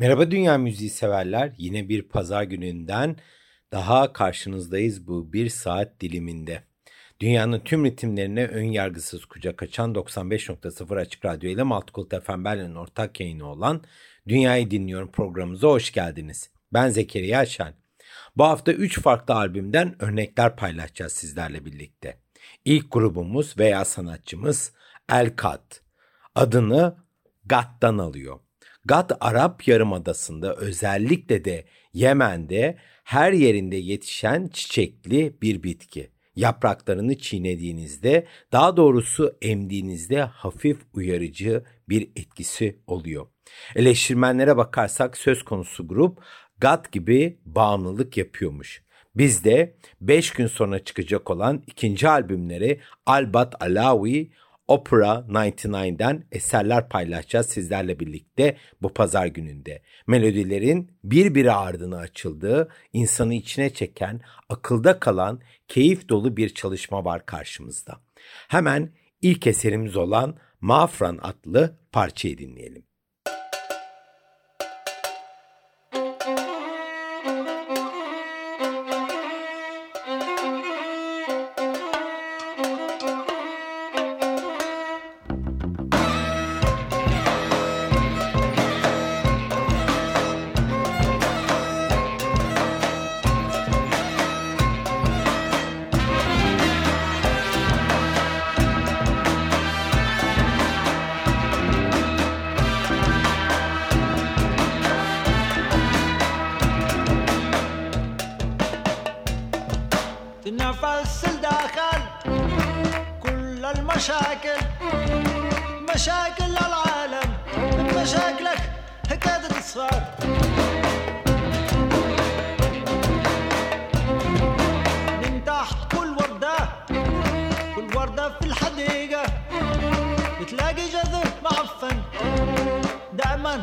Merhaba dünya müziği severler. Yine bir pazar gününden daha karşınızdayız bu bir saat diliminde. Dünyanın tüm ritimlerine ön yargısız kucak açan 95.0 Açık Radyo ile Multicult FM Berlin'in ortak yayını olan Dünyayı Dinliyorum programımıza hoş geldiniz. Ben Zekeriya Şen. Bu hafta 3 farklı albümden örnekler paylaşacağız sizlerle birlikte. İlk grubumuz veya sanatçımız El Kat. Adını Gat'tan alıyor. Gat Arap Yarımadası'nda özellikle de Yemen'de her yerinde yetişen çiçekli bir bitki. Yapraklarını çiğnediğinizde, daha doğrusu emdiğinizde hafif uyarıcı bir etkisi oluyor. Eleştirmenlere bakarsak söz konusu grup Gat gibi bağımlılık yapıyormuş. Biz de 5 gün sonra çıkacak olan ikinci albümleri Albat Alawi Opera 99'den eserler paylaşacağız sizlerle birlikte bu pazar gününde. Melodilerin birbiri ardına açıldığı, insanı içine çeken, akılda kalan, keyif dolu bir çalışma var karşımızda. Hemen ilk eserimiz olan Mafran adlı parçayı dinleyelim. مشاكل مشاكل العالم مشاكلك هكذا تصفر من تحت كل وردة كل وردة في الحديقة. بتلاقي جذر معفن. دائما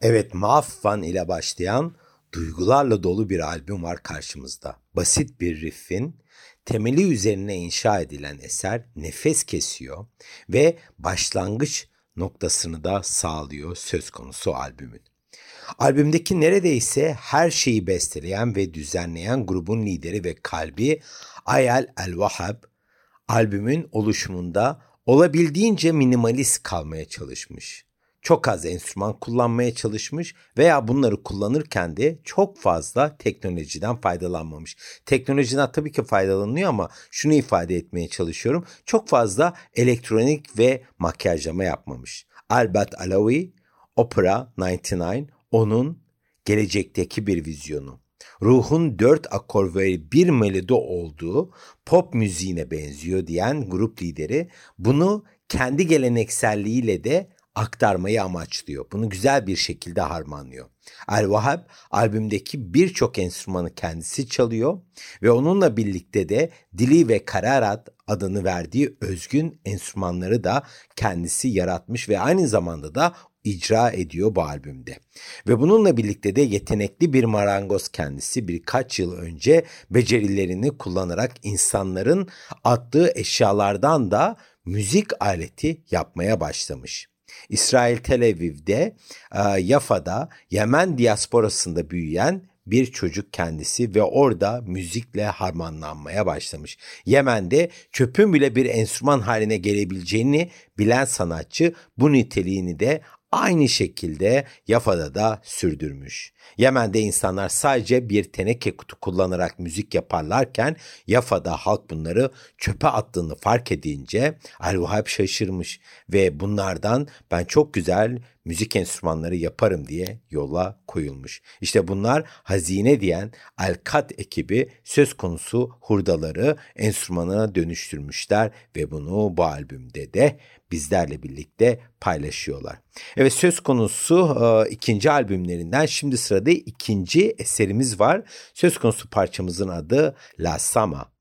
Evet Muaffan ile başlayan duygularla dolu bir albüm var karşımızda. Basit bir riffin temeli üzerine inşa edilen eser nefes kesiyor ve başlangıç noktasını da sağlıyor söz konusu albümün. Albümdeki neredeyse her şeyi besteleyen ve düzenleyen grubun lideri ve kalbi Ayel El-Wahab albümün oluşumunda olabildiğince minimalist kalmaya çalışmış çok az enstrüman kullanmaya çalışmış veya bunları kullanırken de çok fazla teknolojiden faydalanmamış. Teknolojiden tabii ki faydalanıyor ama şunu ifade etmeye çalışıyorum. Çok fazla elektronik ve makyajlama yapmamış. Albert Alawi, Opera 99 onun gelecekteki bir vizyonu. Ruhun dört akor ve bir melodi olduğu pop müziğine benziyor diyen grup lideri bunu kendi gelenekselliğiyle de aktarmayı amaçlıyor. Bunu güzel bir şekilde harmanlıyor. El-Vahab albümdeki birçok enstrümanı kendisi çalıyor ve onunla birlikte de Dili ve Kararat adını verdiği özgün enstrümanları da kendisi yaratmış ve aynı zamanda da icra ediyor bu albümde. Ve bununla birlikte de yetenekli bir marangoz kendisi birkaç yıl önce becerilerini kullanarak insanların attığı eşyalardan da müzik aleti yapmaya başlamış. İsrail Tel Aviv'de, e, Yafa'da Yemen diasporasında büyüyen bir çocuk kendisi ve orada müzikle harmanlanmaya başlamış. Yemen'de çöpün bile bir enstrüman haline gelebileceğini bilen sanatçı bu niteliğini de aynı şekilde Yafa'da da sürdürmüş. Yemen'de insanlar sadece bir teneke kutu kullanarak müzik yaparlarken Yafa'da halk bunları çöpe attığını fark edince El-Vahab şaşırmış ve bunlardan ben çok güzel müzik enstrümanları yaparım diye yola koyulmuş. İşte bunlar hazine diyen Alkat ekibi söz konusu hurdaları enstrümana dönüştürmüşler ve bunu bu albümde de bizlerle birlikte paylaşıyorlar. Evet söz konusu e, ikinci albümlerinden şimdi sırada ikinci eserimiz var. Söz konusu parçamızın adı La Sama.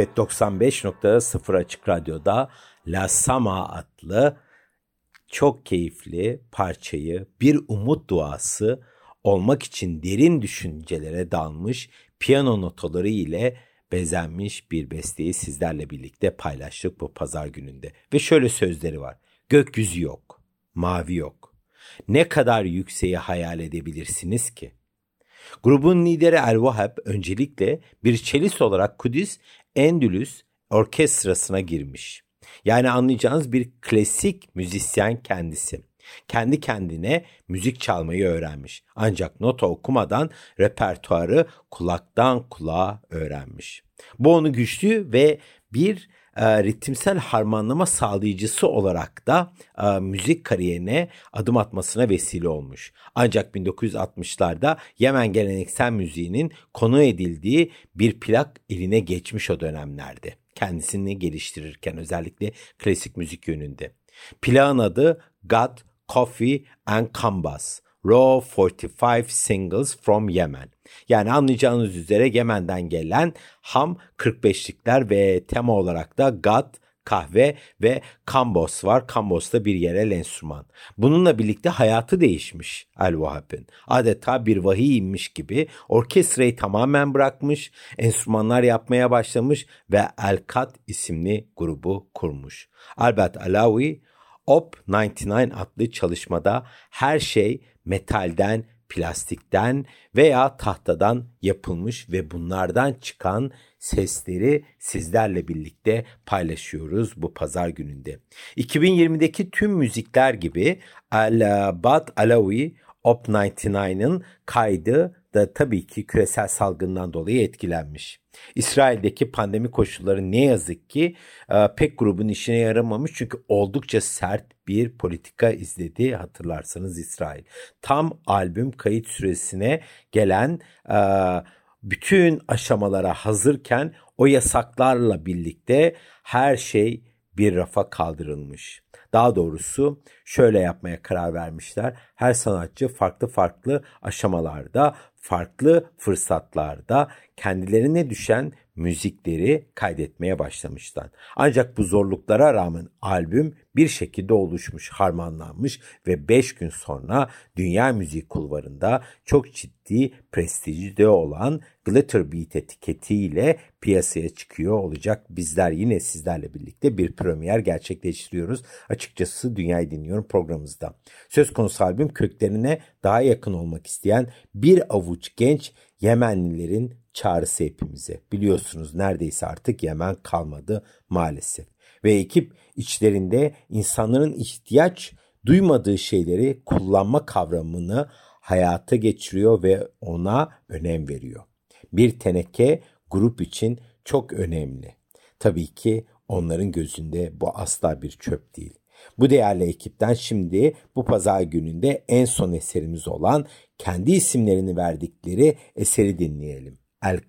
Evet 95.0 Açık Radyo'da La Sama adlı çok keyifli parçayı bir umut duası olmak için derin düşüncelere dalmış piyano notaları ile bezenmiş bir besteyi sizlerle birlikte paylaştık bu pazar gününde. Ve şöyle sözleri var. Gökyüzü yok, mavi yok. Ne kadar yükseği hayal edebilirsiniz ki? Grubun lideri El Vahab öncelikle bir çelis olarak Kudüs Endülüs orkestrasına girmiş. Yani anlayacağınız bir klasik müzisyen kendisi. Kendi kendine müzik çalmayı öğrenmiş. Ancak nota okumadan repertuarı kulaktan kulağa öğrenmiş. Bu onu güçlü ve bir e, ritimsel harmanlama sağlayıcısı olarak da e, müzik kariyerine adım atmasına vesile olmuş. Ancak 1960'larda Yemen geleneksel müziğinin konu edildiği bir plak eline geçmiş o dönemlerde. Kendisini geliştirirken özellikle klasik müzik yönünde. Plağın adı God, Coffee and Kambas. Raw 45 Singles from Yemen. Yani anlayacağınız üzere Yemen'den gelen ham 45'likler ve tema olarak da God, kahve ve kambos var. Kambos da bir yerel enstrüman. Bununla birlikte hayatı değişmiş El Vahap'ın. Adeta bir vahiy inmiş gibi orkestrayı tamamen bırakmış, enstrümanlar yapmaya başlamış ve El Kat isimli grubu kurmuş. Albert Alawi Op 99 adlı çalışmada her şey metalden, plastikten veya tahtadan yapılmış ve bunlardan çıkan sesleri sizlerle birlikte paylaşıyoruz bu pazar gününde. 2020'deki tüm müzikler gibi Al-Bad Alawi Op 99'ın kaydı da tabii ki küresel salgından dolayı etkilenmiş. İsrail'deki pandemi koşulları ne yazık ki e, pek grubun işine yaramamış çünkü oldukça sert bir politika izledi hatırlarsanız İsrail. Tam albüm kayıt süresine gelen e, bütün aşamalara hazırken o yasaklarla birlikte her şey bir rafa kaldırılmış. Daha doğrusu şöyle yapmaya karar vermişler. Her sanatçı farklı farklı aşamalarda, farklı fırsatlarda kendilerine düşen müzikleri kaydetmeye başlamışlar. Ancak bu zorluklara rağmen albüm bir şekilde oluşmuş, harmanlanmış ve 5 gün sonra dünya müzik kulvarında çok ciddi prestijde olan Glitter Beat etiketiyle piyasaya çıkıyor olacak. Bizler yine sizlerle birlikte bir premier gerçekleştiriyoruz. Açıkçası Dünyayı Dinliyorum programımızda. Söz konusu albüm köklerine daha yakın olmak isteyen bir avuç genç Yemenlilerin çağrısı hepimize. Biliyorsunuz neredeyse artık Yemen kalmadı maalesef. Ve ekip içlerinde insanların ihtiyaç duymadığı şeyleri kullanma kavramını hayata geçiriyor ve ona önem veriyor. Bir teneke grup için çok önemli. Tabii ki onların gözünde bu asla bir çöp değil. Bu değerli ekipten şimdi bu pazar gününde en son eserimiz olan kendi isimlerini verdikleri eseri dinleyelim. El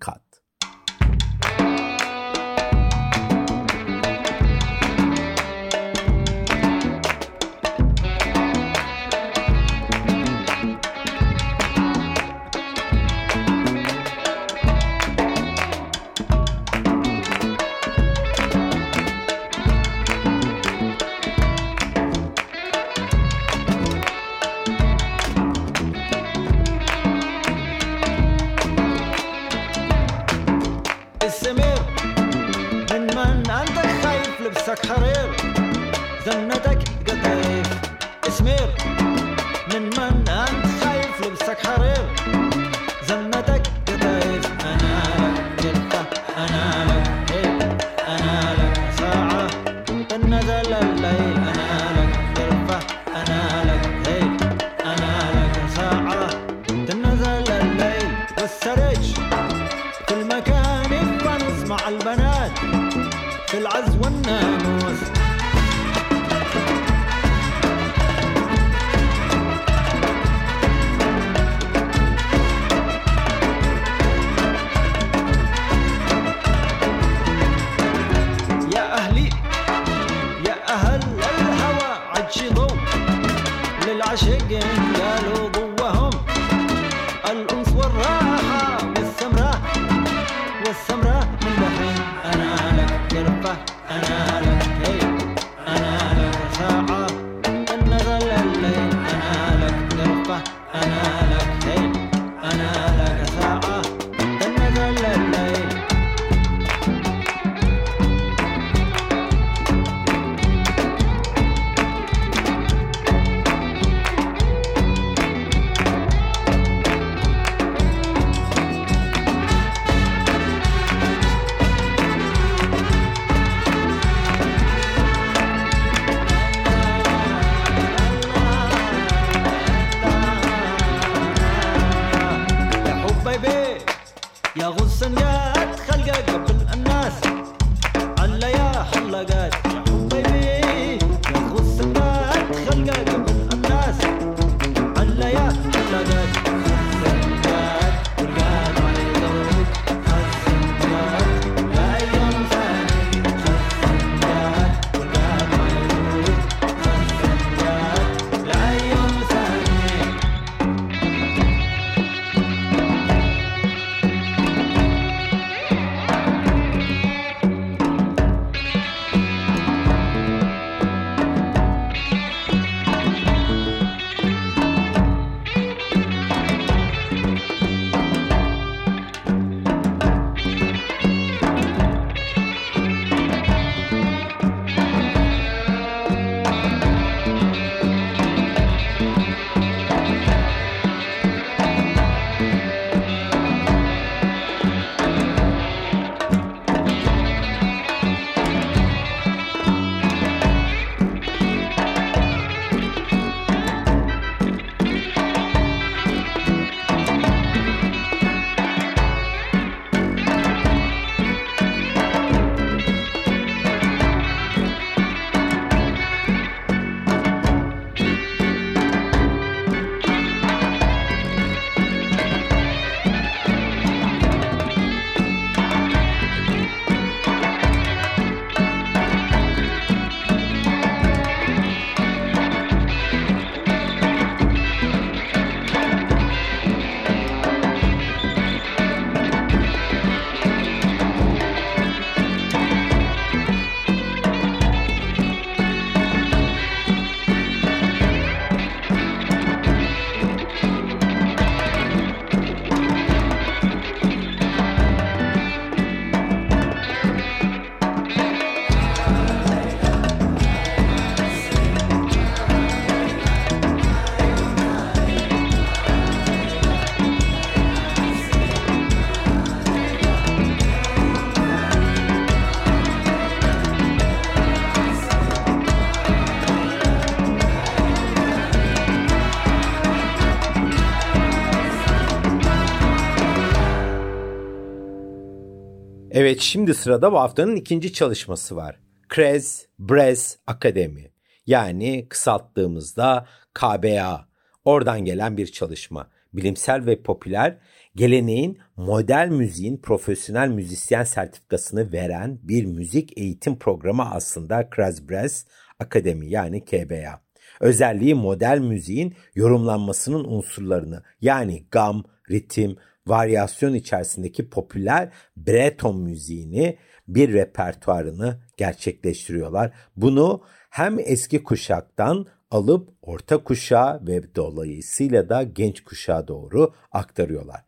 Evet şimdi sırada bu haftanın ikinci çalışması var. Krez Brez Akademi yani kısalttığımızda KBA oradan gelen bir çalışma. Bilimsel ve popüler geleneğin model müziğin profesyonel müzisyen sertifikasını veren bir müzik eğitim programı aslında Krez Brez Akademi yani KBA. Özelliği model müziğin yorumlanmasının unsurlarını yani gam, ritim, varyasyon içerisindeki popüler Breton müziğini bir repertuarını gerçekleştiriyorlar. Bunu hem eski kuşaktan alıp orta kuşağa ve dolayısıyla da genç kuşağa doğru aktarıyorlar.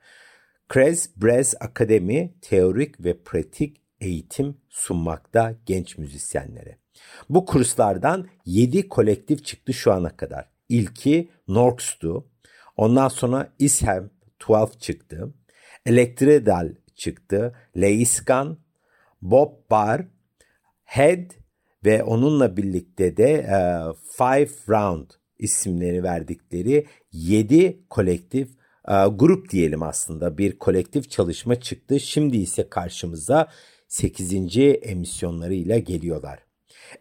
Krez Brez Akademi teorik ve pratik eğitim sunmakta genç müzisyenlere. Bu kurslardan 7 kolektif çıktı şu ana kadar. İlki Norks'tu. Ondan sonra Isham 12 çıktı. Elektredal çıktı. Leiskan, Bob Barr, Head ve onunla birlikte de uh, Five Round isimleri verdikleri 7 kolektif uh, grup diyelim aslında bir kolektif çalışma çıktı. Şimdi ise karşımıza 8. emisyonlarıyla geliyorlar.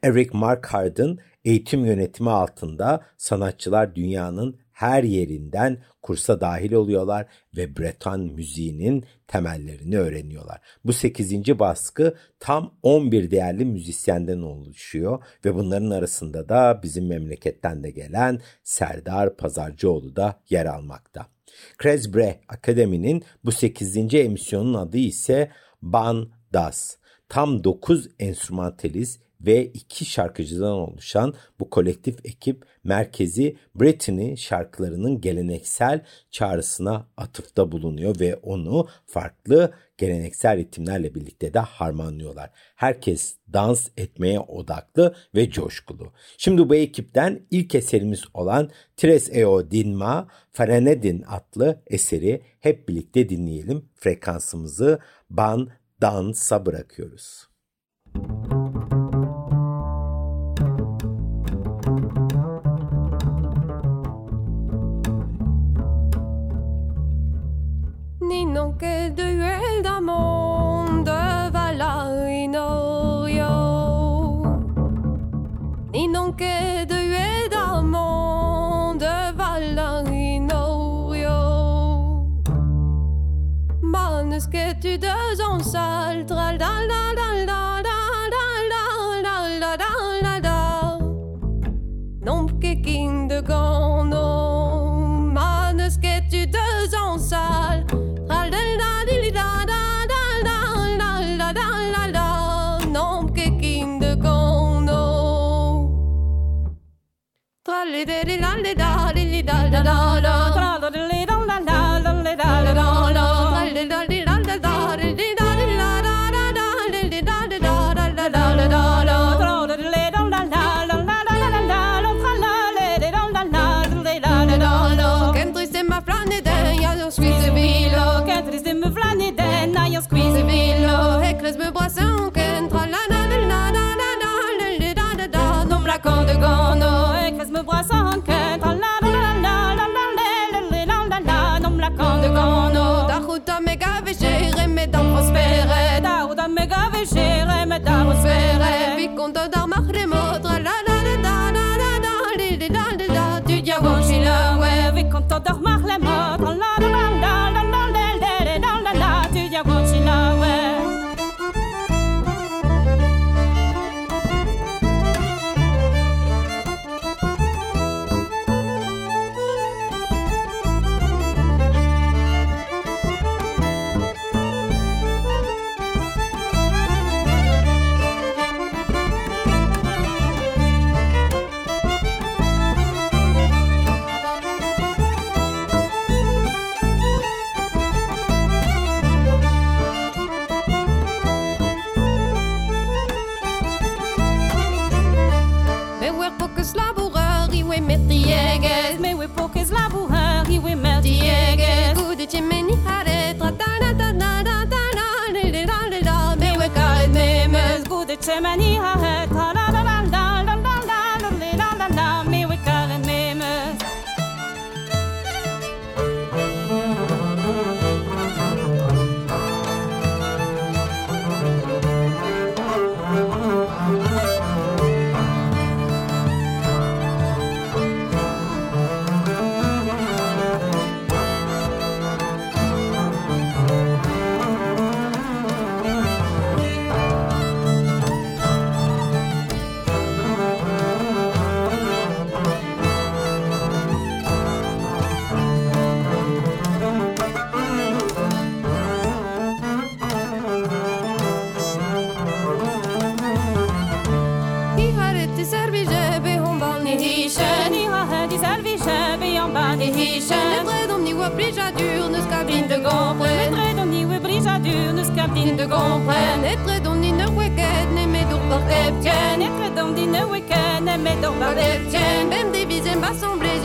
Eric Markard'ın eğitim yönetimi altında sanatçılar dünyanın her yerinden kursa dahil oluyorlar ve Breton müziğinin temellerini öğreniyorlar. Bu 8. baskı tam 11 değerli müzisyenden oluşuyor ve bunların arasında da bizim memleketten de gelen Serdar Pazarcıoğlu da yer almakta. Kresbre Akademi'nin bu 8. emisyonun adı ise Ban Das. Tam 9 enstrümantalist ve iki şarkıcıdan oluşan bu kolektif ekip merkezi Britney şarkılarının geleneksel çağrısına atıfta bulunuyor ve onu farklı geleneksel ritimlerle birlikte de harmanlıyorlar. Herkes dans etmeye odaklı ve coşkulu. Şimdi bu ekipten ilk eserimiz olan Tres Eo Dinma Farenedin adlı eseri hep birlikte dinleyelim. Frekansımızı ban dansa bırakıyoruz. Müzik nonché duel da monde vala in orio ni nonché duel da monde vala tu en salle dal qua li da li da li da li da da da da de Gano, Cresme Brassant,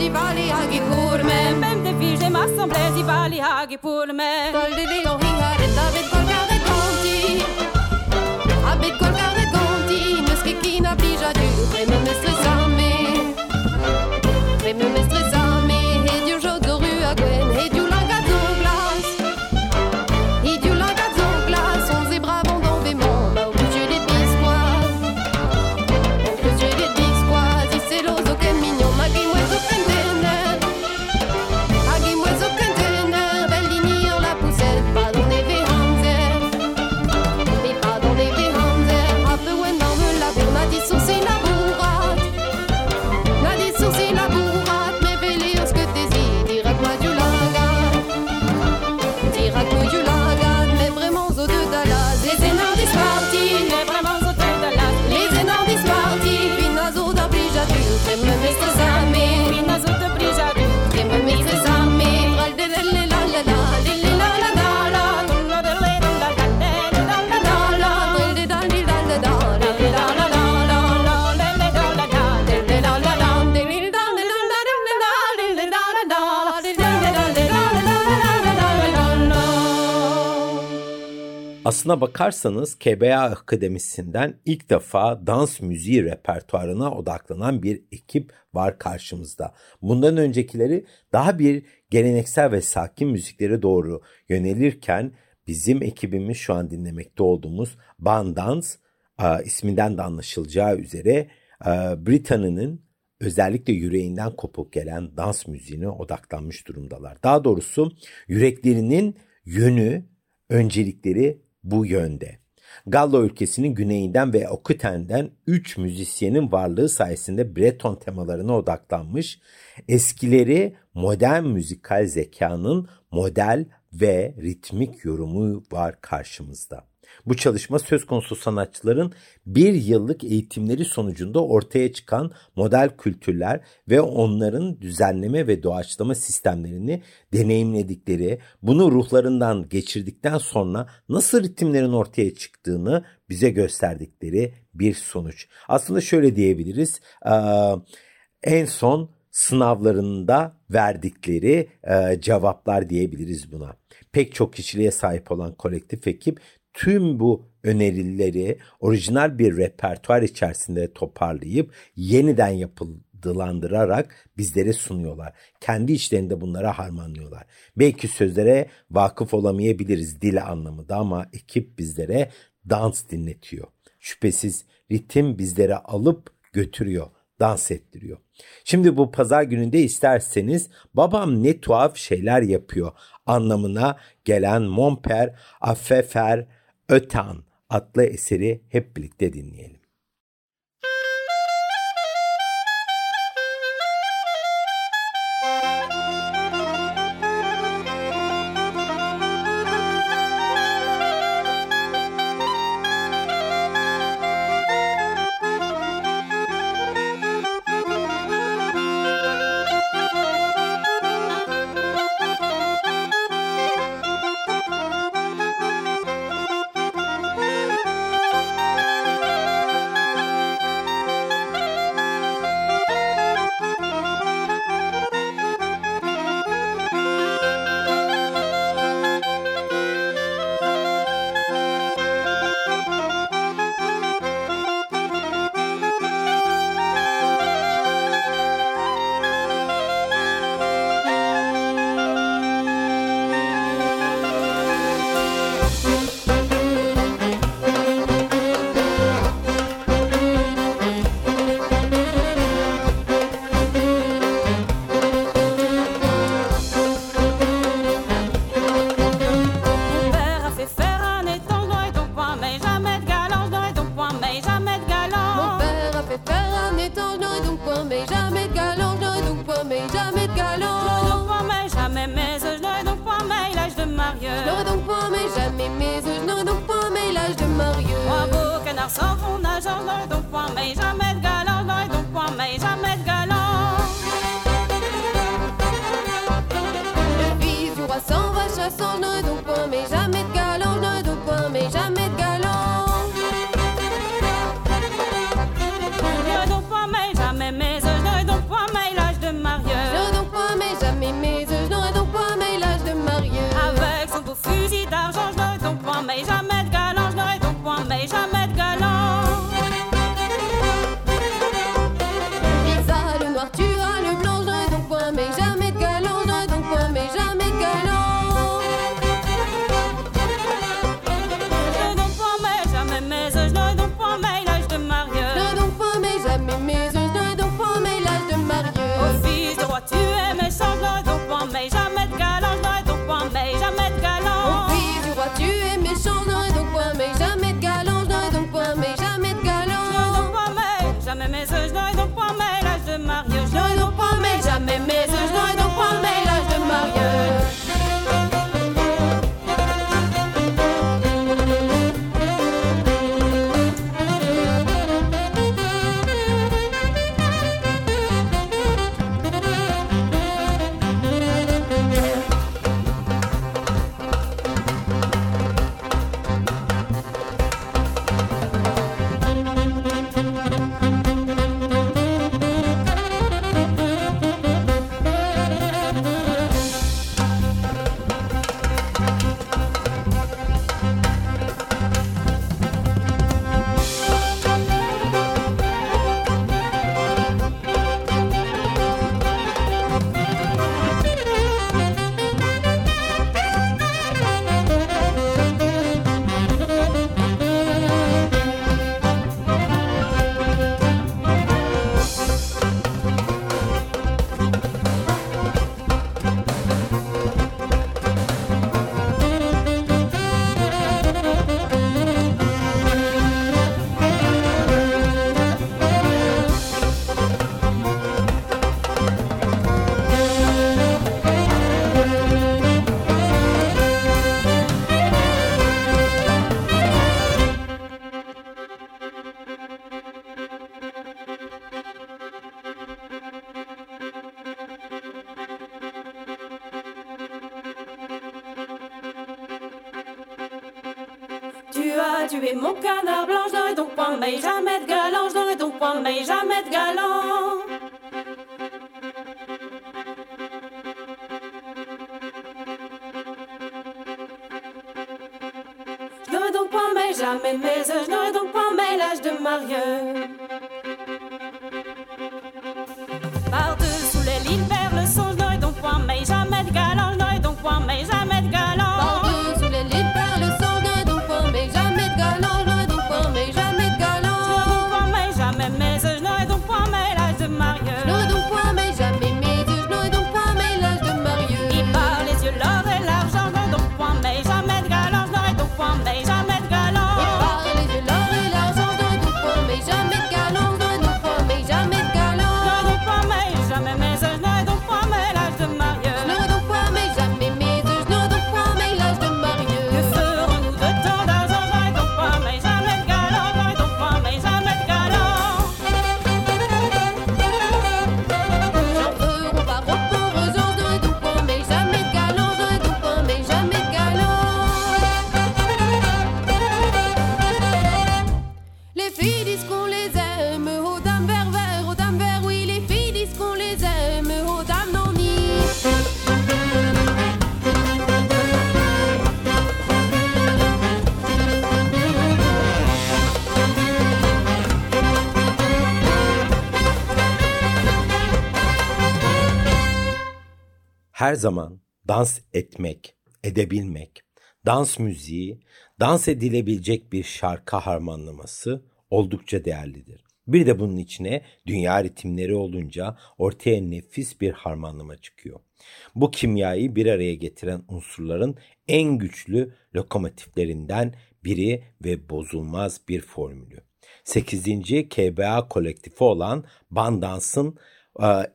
I'm the Hvem det vil, dem assembleres i barnehagepolet med. Goldet ligger og ringer. Aslına bakarsanız KBA Akademisi'nden ilk defa dans müziği repertuarına odaklanan bir ekip var karşımızda. Bundan öncekileri daha bir geleneksel ve sakin müziklere doğru yönelirken bizim ekibimiz şu an dinlemekte olduğumuz Bandans isminden de anlaşılacağı üzere Britanya'nın özellikle yüreğinden kopuk gelen dans müziğine odaklanmış durumdalar. Daha doğrusu yüreklerinin yönü, öncelikleri bu yönde. Gallo ülkesinin güneyinden ve Okuten'den 3 müzisyenin varlığı sayesinde Breton temalarına odaklanmış, eskileri modern müzikal zekanın model ve ritmik yorumu var karşımızda. Bu çalışma söz konusu sanatçıların bir yıllık eğitimleri sonucunda ortaya çıkan model kültürler ve onların düzenleme ve doğaçlama sistemlerini deneyimledikleri, bunu ruhlarından geçirdikten sonra nasıl ritimlerin ortaya çıktığını bize gösterdikleri bir sonuç. Aslında şöyle diyebiliriz, en son sınavlarında verdikleri cevaplar diyebiliriz buna. Pek çok kişiliğe sahip olan kolektif ekip tüm bu önerileri orijinal bir repertuar içerisinde toparlayıp yeniden yapıldılandırarak bizlere sunuyorlar. Kendi içlerinde bunlara harmanlıyorlar. Belki sözlere vakıf olamayabiliriz dil anlamında ama ekip bizlere dans dinletiyor. Şüphesiz ritim bizlere alıp götürüyor, dans ettiriyor. Şimdi bu pazar gününde isterseniz babam ne tuhaf şeyler yapıyor anlamına gelen Monper Affefer Ötan adlı eseri hep birlikte dinleyelim. Jamais mes œufs, je n'aurai donc point mais l'âge de marieux. Par-dessous les lignes vers le son, je n'aurai donc point mais jamais de galant, je n'aurai donc point mais jamais de galant. Her zaman dans etmek, edebilmek, dans müziği, dans edilebilecek bir şarkı harmanlaması oldukça değerlidir. Bir de bunun içine dünya ritimleri olunca ortaya nefis bir harmanlama çıkıyor. Bu kimyayı bir araya getiren unsurların en güçlü lokomotiflerinden biri ve bozulmaz bir formülü. 8. KBA kolektifi olan Bandans'ın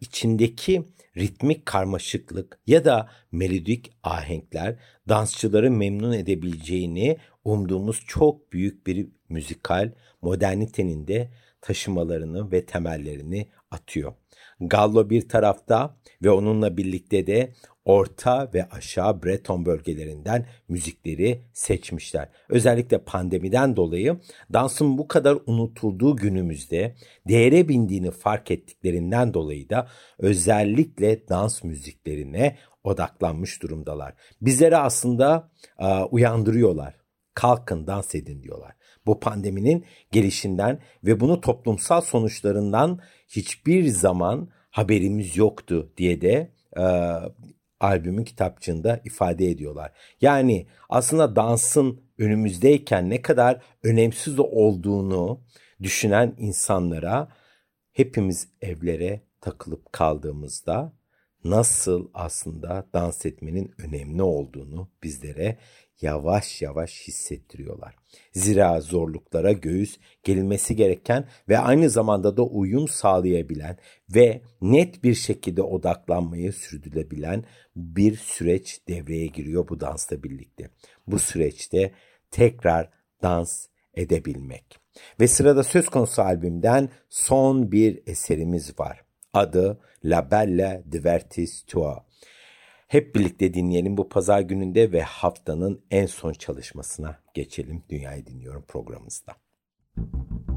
içindeki ritmik karmaşıklık ya da melodik ahenkler dansçıları memnun edebileceğini umduğumuz çok büyük bir müzikal modernitenin de taşımalarını ve temellerini atıyor. Gallo bir tarafta ve onunla birlikte de orta ve aşağı Breton bölgelerinden müzikleri seçmişler. Özellikle pandemiden dolayı dansın bu kadar unutulduğu günümüzde değere bindiğini fark ettiklerinden dolayı da özellikle dans müziklerine odaklanmış durumdalar. Bizlere aslında e, uyandırıyorlar. Kalkın dans edin diyorlar. Bu pandeminin gelişinden ve bunu toplumsal sonuçlarından hiçbir zaman haberimiz yoktu diye de albümün kitapçığında ifade ediyorlar. Yani aslında dansın önümüzdeyken ne kadar önemsiz olduğunu düşünen insanlara hepimiz evlere takılıp kaldığımızda nasıl aslında dans etmenin önemli olduğunu bizlere yavaş yavaş hissettiriyorlar. Zira zorluklara göğüs gerilmesi gereken ve aynı zamanda da uyum sağlayabilen ve net bir şekilde odaklanmayı sürdürebilen bir süreç devreye giriyor bu dansla birlikte. Bu süreçte tekrar dans edebilmek. Ve sırada söz konusu albümden son bir eserimiz var. Adı La Belle Divertis Tua. Hep birlikte dinleyelim bu pazar gününde ve haftanın en son çalışmasına geçelim. Dünyayı Dinliyorum programımızda. Je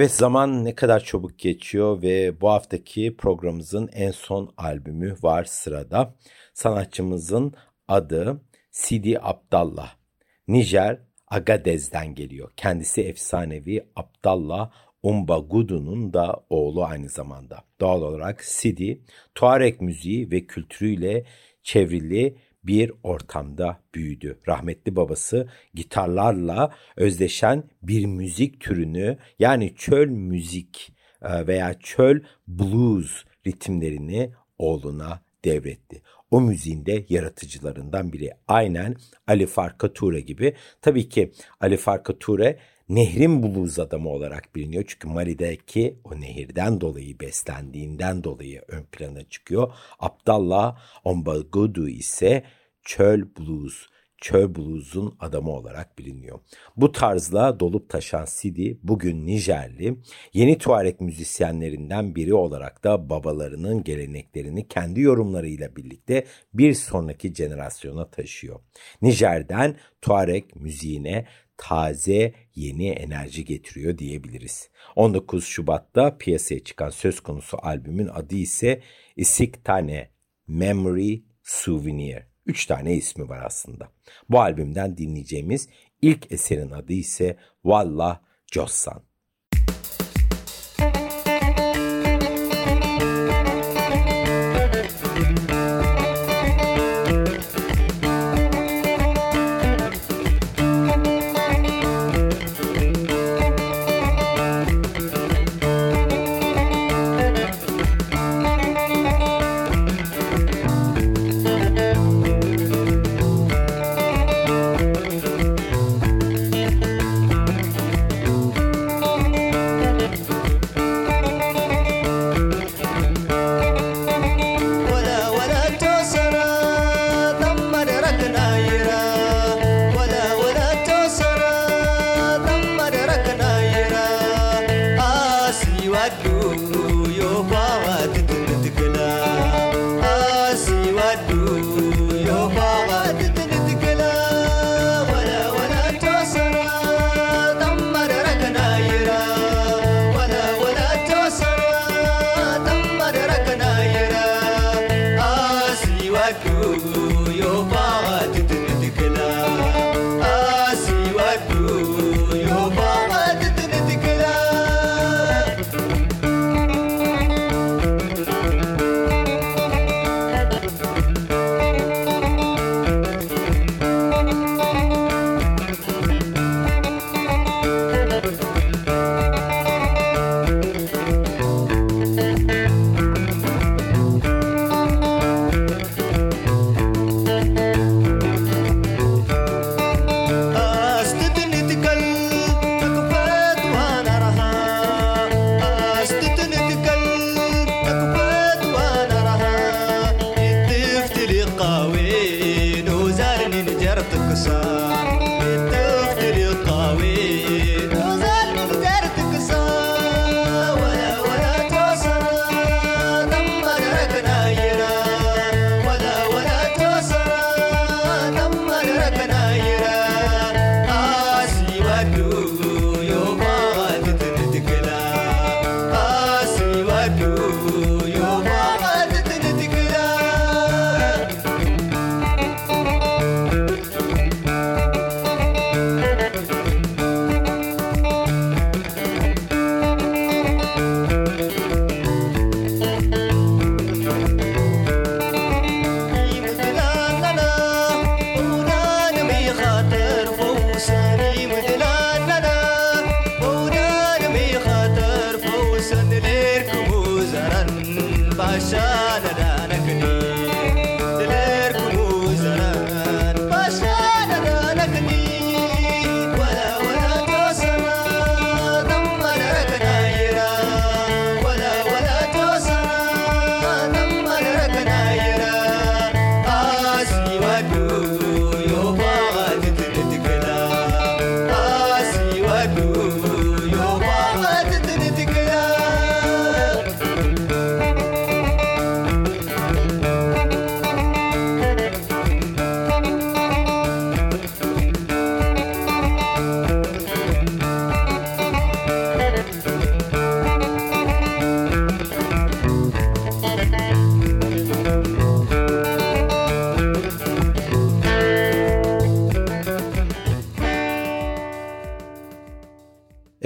Evet zaman ne kadar çabuk geçiyor ve bu haftaki programımızın en son albümü var sırada. Sanatçımızın adı Sidi Abdallah. Nijer Agadez'den geliyor. Kendisi efsanevi Abdallah Umbagudu'nun da oğlu aynı zamanda. Doğal olarak Sidi, Tuareg müziği ve kültürüyle çevrili bir ortamda büyüdü. Rahmetli babası gitarlarla özdeşen bir müzik türünü yani çöl müzik e, veya çöl blues ritimlerini oğluna devretti. O müziğin de yaratıcılarından biri. Aynen Ali Farka Ture gibi. Tabii ki Ali Farka Ture nehrin buluz adamı olarak biliniyor. Çünkü Mali'deki o nehirden dolayı beslendiğinden dolayı ön plana çıkıyor. Abdallah Ombagodu ise çöl blues, çöl blues'un adamı olarak biliniyor. Bu tarzla dolup taşan Sidi bugün Nijerli yeni tuvalet müzisyenlerinden biri olarak da babalarının geleneklerini kendi yorumlarıyla birlikte bir sonraki jenerasyona taşıyor. Nijer'den Tuareg müziğine taze yeni enerji getiriyor diyebiliriz. 19 Şubat'ta piyasaya çıkan söz konusu albümün adı ise Isik Tane Memory Souvenir. Üç tane ismi var aslında. Bu albümden dinleyeceğimiz ilk eserin adı ise Vallah Jossan.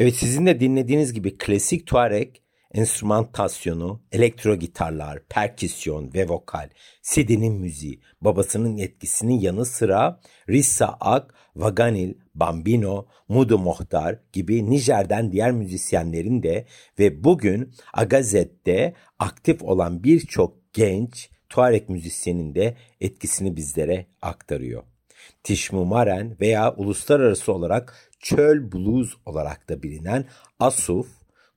Evet sizin de dinlediğiniz gibi klasik Tuareg enstrümantasyonu, elektro gitarlar, perküsyon ve vokal, Sidi'nin müziği, babasının etkisinin yanı sıra Rissa Ak, Vaganil, Bambino, Mudu Mohtar gibi Nijer'den diğer müzisyenlerin de ve bugün Agazet'te aktif olan birçok genç Tuareg müzisyenin de etkisini bizlere aktarıyor. Tişmu Maren veya uluslararası olarak çöl blues olarak da bilinen Asuf,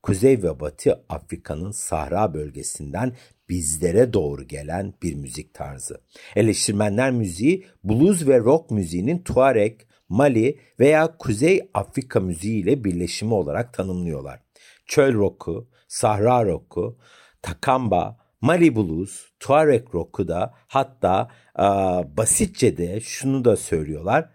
Kuzey ve Batı Afrika'nın Sahra bölgesinden bizlere doğru gelen bir müzik tarzı. Eleştirmenler müziği blues ve rock müziğinin Tuareg, Mali veya Kuzey Afrika müziği ile birleşimi olarak tanımlıyorlar. Çöl rock'u, Sahra rock'u, Takamba, Mali Blues, Tuareg rock'u da hatta e, basitçe de şunu da söylüyorlar.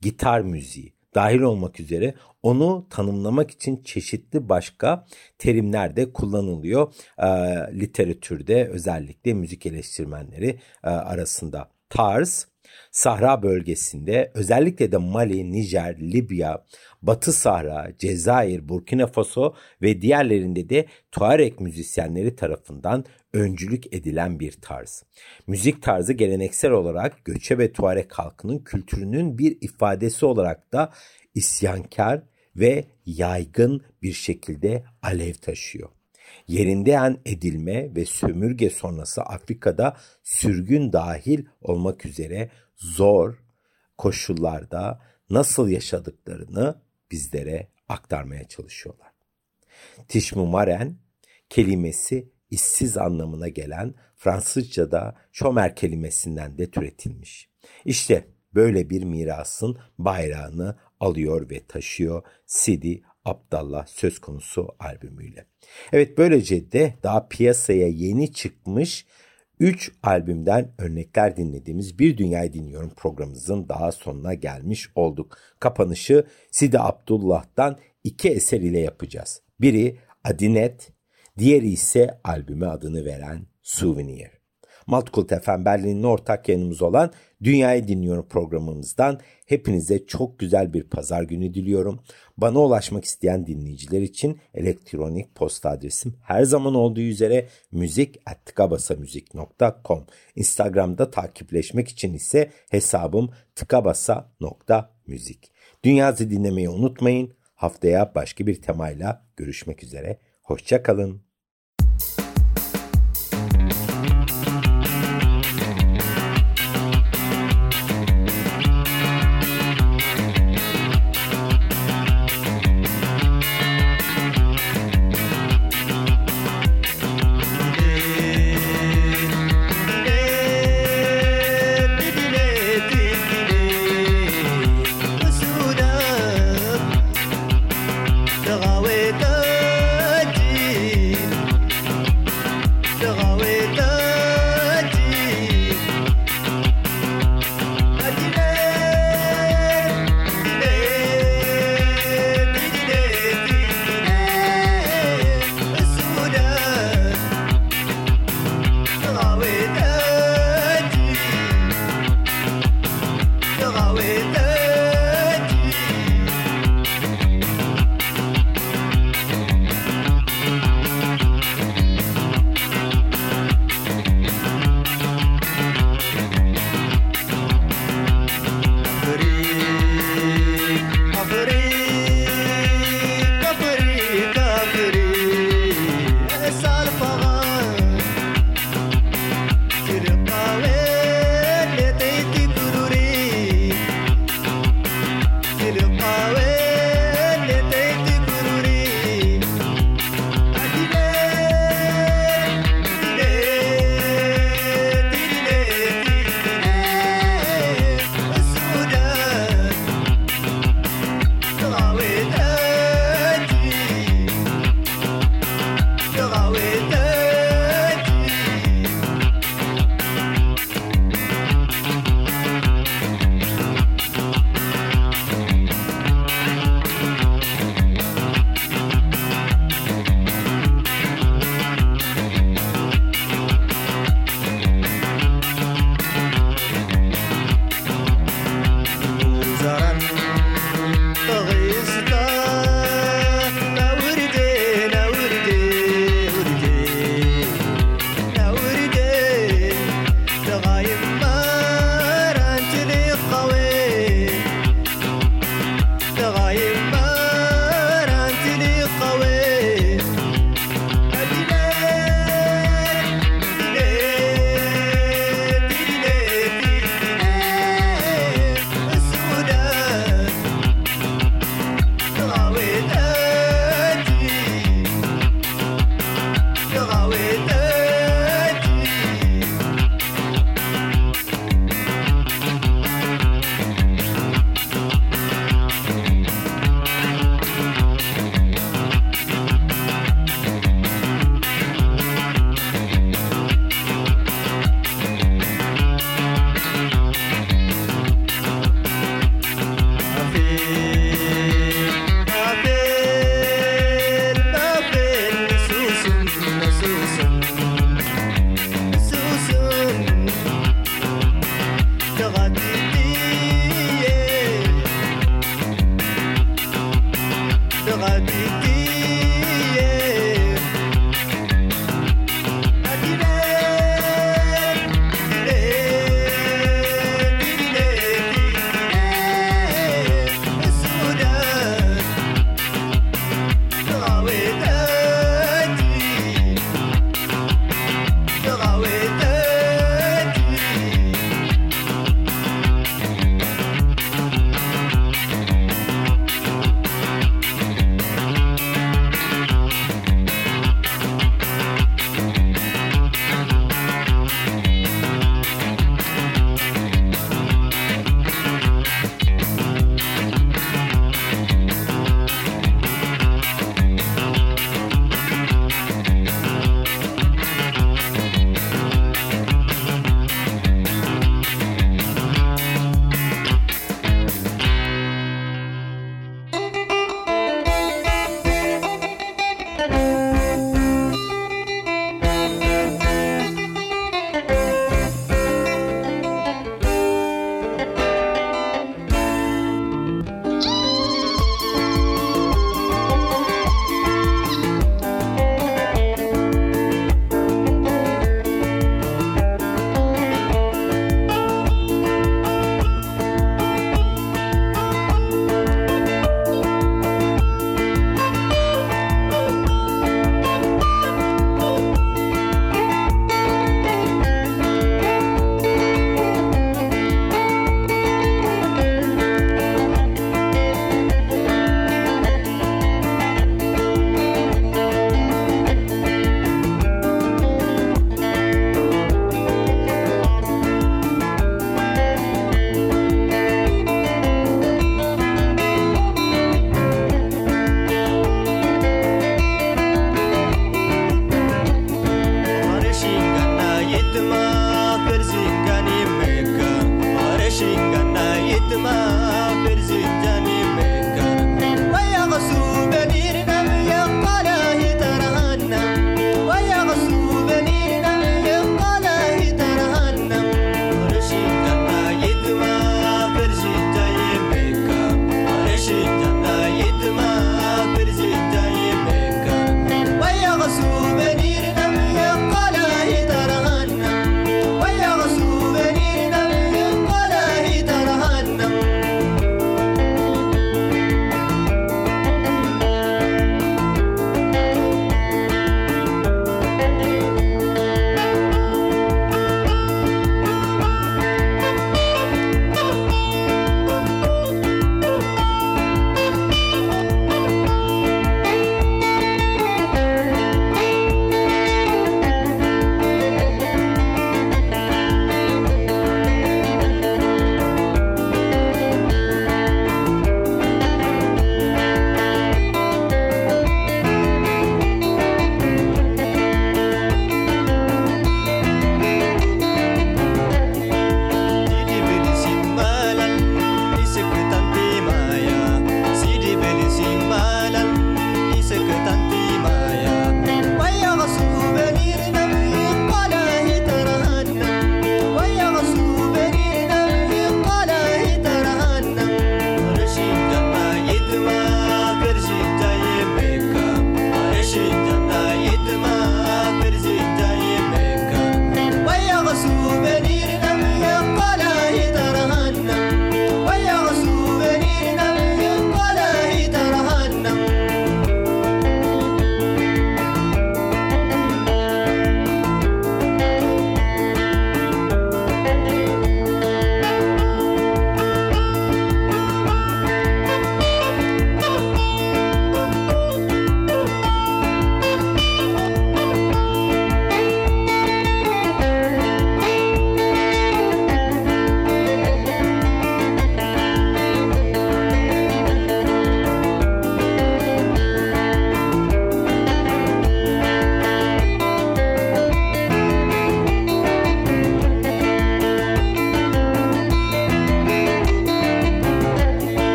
Gitar müziği dahil olmak üzere onu tanımlamak için çeşitli başka terimler de kullanılıyor e, literatürde özellikle müzik eleştirmenleri e, arasında. Tarz, Sahra bölgesinde özellikle de Mali, Nijer, Libya, Batı Sahra, Cezayir, Burkina Faso ve diğerlerinde de Tuareg müzisyenleri tarafından öncülük edilen bir tarz. Müzik tarzı geleneksel olarak göçebe Tuareg halkının kültürünün bir ifadesi olarak da isyankar ve yaygın bir şekilde alev taşıyor. Yerinden edilme ve sömürge sonrası Afrika'da sürgün dahil olmak üzere zor koşullarda nasıl yaşadıklarını bizlere aktarmaya çalışıyorlar. Tişmumaren kelimesi işsiz anlamına gelen Fransızca'da şomer kelimesinden de türetilmiş. İşte böyle bir mirasın bayrağını alıyor ve taşıyor Sidi Abdallah söz konusu albümüyle. Evet böylece de daha piyasaya yeni çıkmış 3 albümden örnekler dinlediğimiz Bir Dünyayı Dinliyorum programımızın daha sonuna gelmiş olduk. Kapanışı Sidi Abdullah'tan iki eser ile yapacağız. Biri Adinet, diğeri ise albüme adını veren Souvenir. Multicult FM Berlin'in ortak yayınımız olan Dünyayı Dinliyorum programımızdan hepinize çok güzel bir pazar günü diliyorum. Bana ulaşmak isteyen dinleyiciler için elektronik posta adresim her zaman olduğu üzere müzik.tıkabasamüzik.com Instagram'da takipleşmek için ise hesabım tıkabasa.müzik. Dünyazı dinlemeyi unutmayın. Haftaya başka bir temayla görüşmek üzere. Hoşçakalın.